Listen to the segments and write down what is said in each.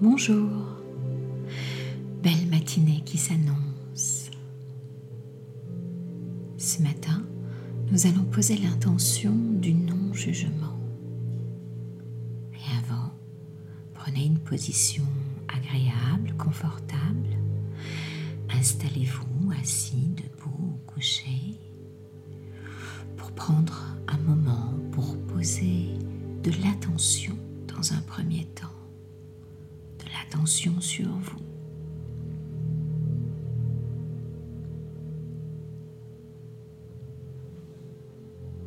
Bonjour, belle matinée qui s'annonce. Ce matin, nous allons poser l'intention du non-jugement. Et avant, prenez une position agréable, confortable. Installez-vous assis, debout ou couché pour prendre un moment pour poser de l'attention dans un premier temps sur vous.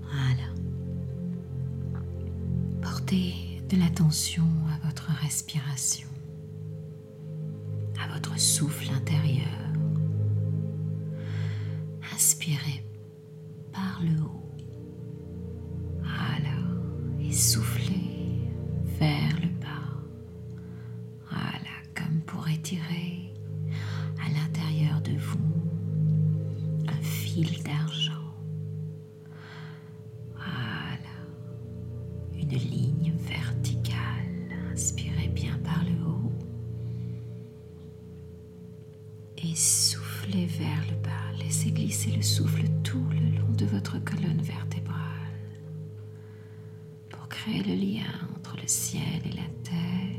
Voilà. Portez de l'attention à votre respiration, à votre souffle intérieur. Inspirez Laissez le souffle tout le long de votre colonne vertébrale pour créer le lien entre le ciel et la terre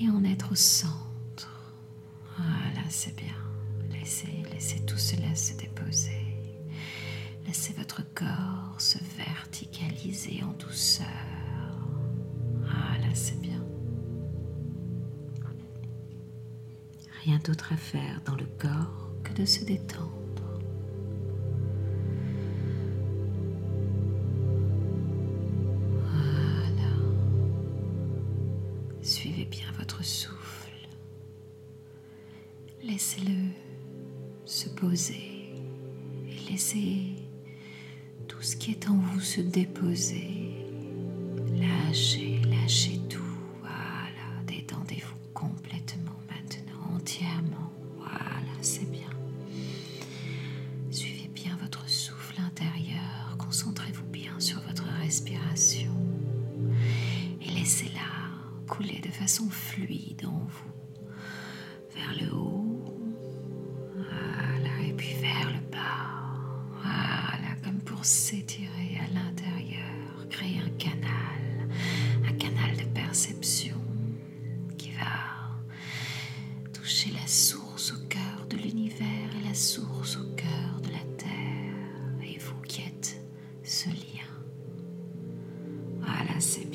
et en être au centre. Voilà, c'est bien. Laissez, laissez tout cela se déposer. Laissez votre corps se verticaliser en douceur. Voilà, c'est bien. Rien d'autre à faire dans le corps de se détendre. Suivez bien votre souffle. Laissez-le se poser et laissez tout ce qui est en vous se déposer. Lâchez, lâchez tout. Couler de façon fluide en vous, vers le haut, voilà, et puis vers le bas, voilà, comme pour s'étirer à l'intérieur, créer un canal, un canal de perception qui va toucher la source au cœur de l'univers et la source au cœur de la terre, et vous qui êtes ce lien. Voilà, c'est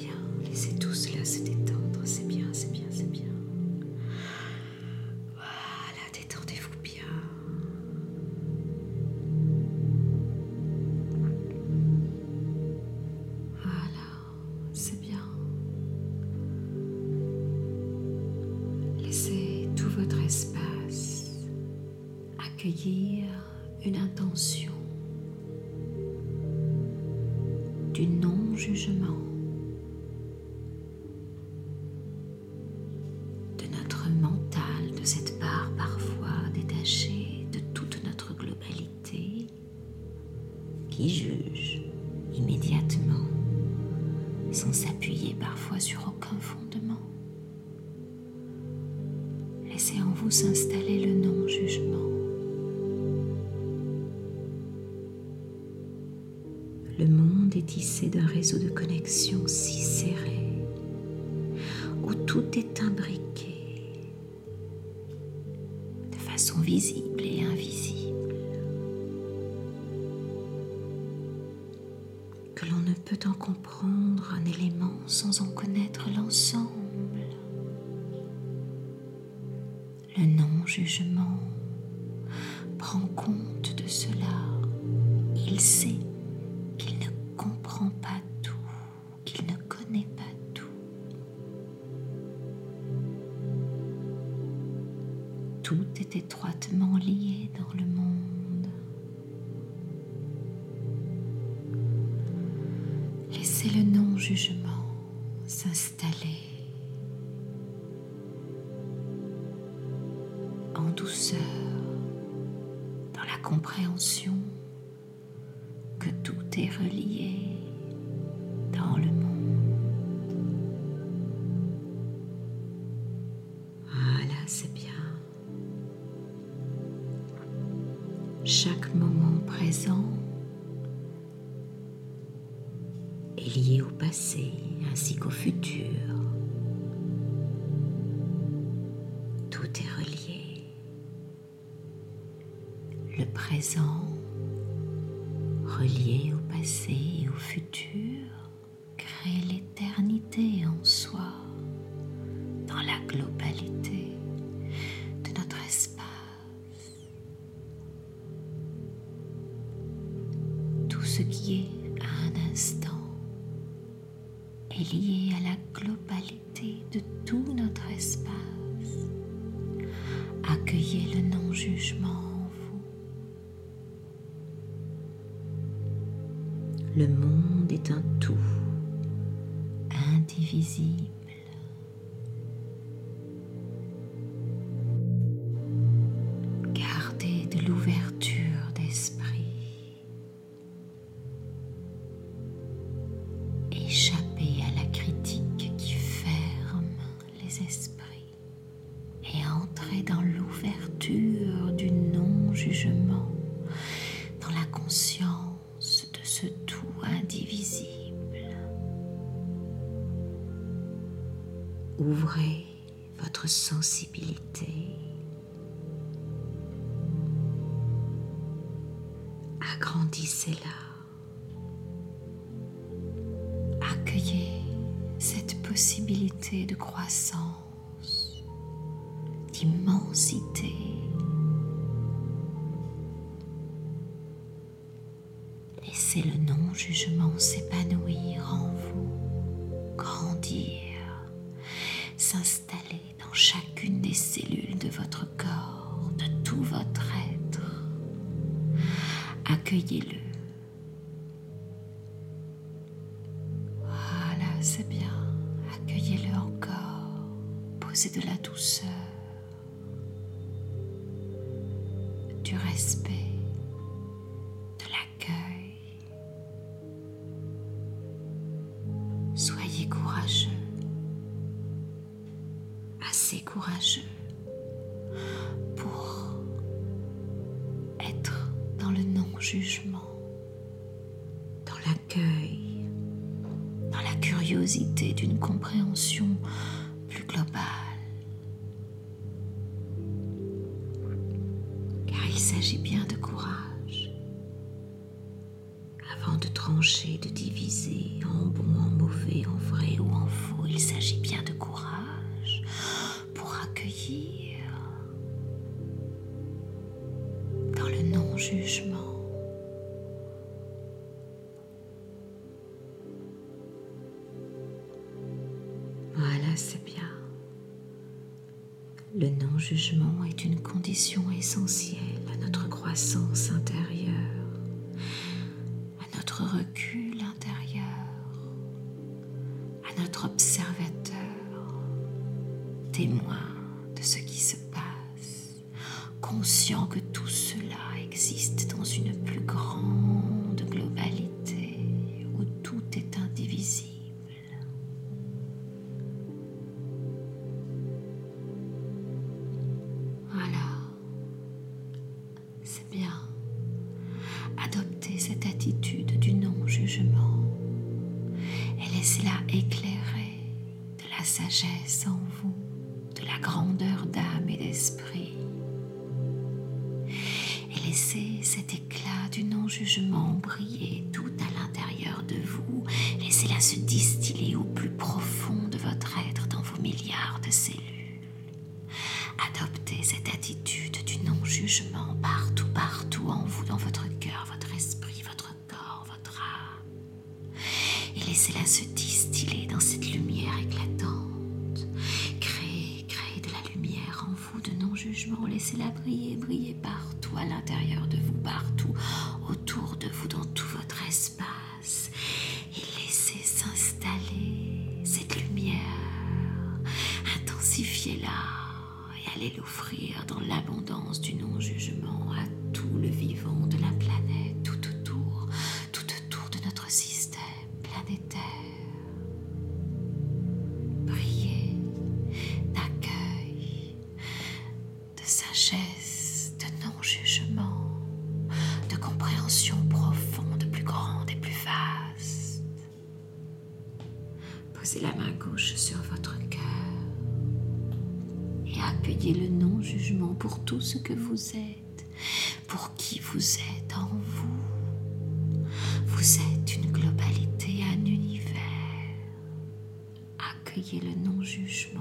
une intention du non-jugement. de notre mental, de cette part parfois détachée de toute notre globalité, qui juge immédiatement, sans s'appuyer parfois sur Le monde est tissé d'un réseau de connexions si serré, où tout est imbriqué de façon visible et invisible, que l'on ne peut en comprendre un élément sans en connaître l'ensemble. Le non-jugement prend compte de cela. Il sait Le non-jugement s'installer en douceur dans la compréhension que tout est relié dans le monde. Voilà, c'est bien. Chaque moment présent est lié au passé ainsi qu'au futur. Tout est relié. Le présent relié au passé et au futur crée l'éternité en soi, dans la globalité est lié à la globalité de tout notre espace. Accueillez le non-jugement en vous. Le monde est un tout, indivisible. Ouvrez votre sensibilité. Agrandissez-la. Accueillez cette possibilité de croissance, d'immensité. Laissez le non-jugement s'épanouir en vous, grandir, cellules de votre corps, de tout votre être. Accueillez-le. Voilà, c'est bien. Accueillez-le encore. Posez de la douceur, assez courageux pour être dans le non-jugement, dans l'accueil, dans la curiosité d'une compréhension plus globale. Car il s'agit bien de courage. Avant de trancher, de diviser en bon, en mauvais, en vrai ou en faux, il s'agit Voilà, c'est bien. Le non-jugement est une condition essentielle à notre croissance intérieure, à notre recul conscient que tout cela existe dans une plus grande globalité où tout est indivisible. Voilà, c'est bien. Adoptez cette attitude du non-jugement et laissez-la éclairer de la sagesse en vous, de la grandeur d'âme et d'esprit. Laissez cet éclat du non-jugement briller tout à l'intérieur de vous. Laissez-la se distiller au plus profond de votre être dans vos milliards de cellules. Adoptez cette attitude du non-jugement partout, partout en vous, dans votre cœur, votre esprit, votre corps, votre âme. Et laissez-la se distiller dans cette lumière éclatante. Créez, créez de la lumière en vous de non-jugement. Laissez-la briller, briller partout à l'intérieur de vous, partout autour de vous, dans tout votre espace. Et laissez s'installer cette lumière. Intensifiez-la et allez l'offrir dans l'abondance du non-jugement à tout le vivant de la planète, tout autour, tout autour de notre système planétaire. Priez d'accueil, de sagesse, La main gauche sur votre cœur et accueillez le non-jugement pour tout ce que vous êtes, pour qui vous êtes en vous. Vous êtes une globalité, un univers. Accueillez le non-jugement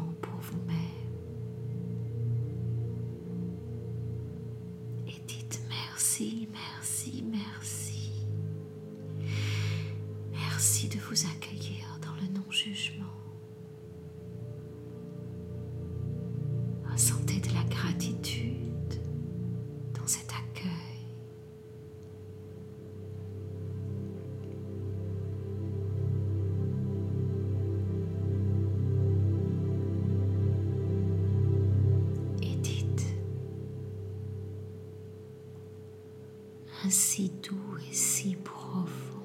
ainsi doux et si profond,